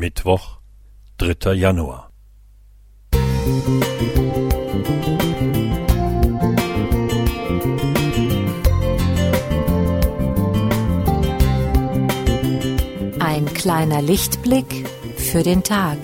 Mittwoch, dritter Januar. Ein kleiner Lichtblick für den Tag.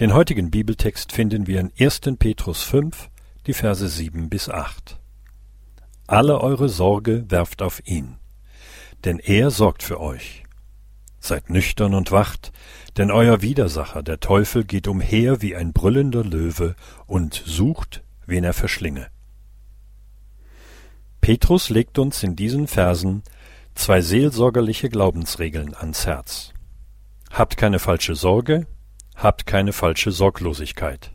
Den heutigen Bibeltext finden wir in 1. Petrus 5, die Verse 7 bis 8. Alle eure Sorge werft auf ihn, denn er sorgt für euch. Seid nüchtern und wacht, denn euer Widersacher, der Teufel, geht umher wie ein brüllender Löwe und sucht, wen er verschlinge. Petrus legt uns in diesen Versen zwei seelsorgerliche Glaubensregeln ans Herz. Habt keine falsche Sorge, Habt keine falsche Sorglosigkeit.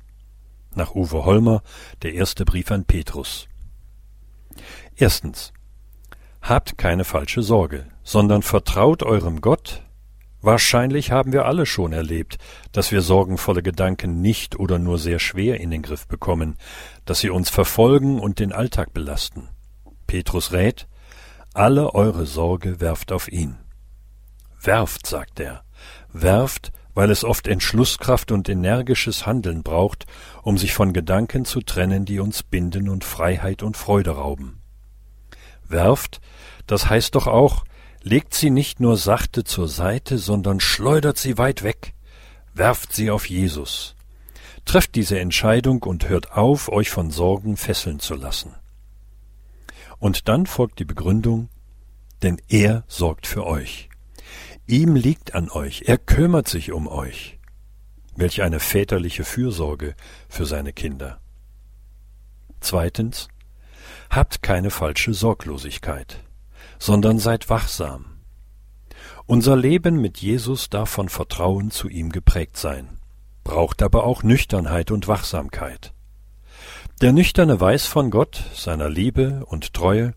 Nach Uwe Holmer, der erste Brief an Petrus. Erstens. Habt keine falsche Sorge, sondern vertraut eurem Gott. Wahrscheinlich haben wir alle schon erlebt, dass wir sorgenvolle Gedanken nicht oder nur sehr schwer in den Griff bekommen, dass sie uns verfolgen und den Alltag belasten. Petrus rät, alle eure Sorge werft auf ihn. Werft, sagt er, werft, weil es oft Entschlusskraft und energisches Handeln braucht, um sich von Gedanken zu trennen, die uns binden und Freiheit und Freude rauben. Werft, das heißt doch auch, legt sie nicht nur sachte zur Seite, sondern schleudert sie weit weg, werft sie auf Jesus. Trefft diese Entscheidung und hört auf, euch von Sorgen fesseln zu lassen. Und dann folgt die Begründung, denn er sorgt für euch. Ihm liegt an euch, er kümmert sich um euch. Welch eine väterliche Fürsorge für seine Kinder. Zweitens, habt keine falsche Sorglosigkeit, sondern seid wachsam. Unser Leben mit Jesus darf von Vertrauen zu ihm geprägt sein, braucht aber auch Nüchternheit und Wachsamkeit. Der Nüchterne weiß von Gott, seiner Liebe und Treue,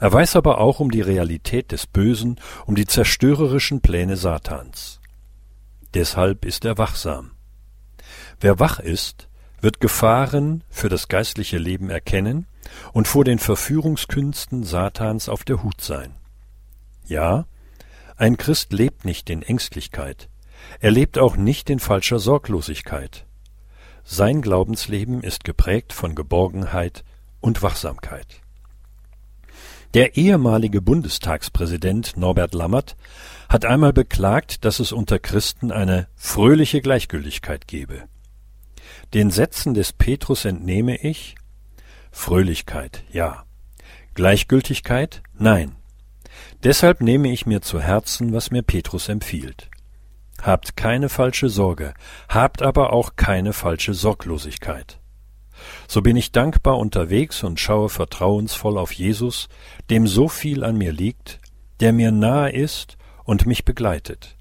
er weiß aber auch um die Realität des Bösen, um die zerstörerischen Pläne Satans. Deshalb ist er wachsam. Wer wach ist, wird Gefahren für das geistliche Leben erkennen und vor den Verführungskünsten Satans auf der Hut sein. Ja, ein Christ lebt nicht in Ängstlichkeit, er lebt auch nicht in falscher Sorglosigkeit. Sein Glaubensleben ist geprägt von Geborgenheit und Wachsamkeit. Der ehemalige Bundestagspräsident Norbert Lammert hat einmal beklagt, dass es unter Christen eine fröhliche Gleichgültigkeit gebe. Den Sätzen des Petrus entnehme ich Fröhlichkeit, ja. Gleichgültigkeit, nein. Deshalb nehme ich mir zu Herzen, was mir Petrus empfiehlt. Habt keine falsche Sorge, habt aber auch keine falsche Sorglosigkeit. So bin ich dankbar unterwegs und schaue vertrauensvoll auf Jesus, dem so viel an mir liegt, der mir nahe ist und mich begleitet.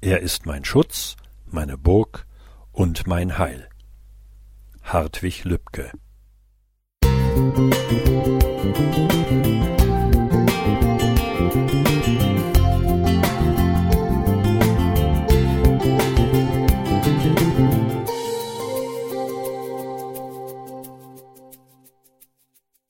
Er ist mein Schutz, meine Burg und mein Heil. Hartwig Lübcke Musik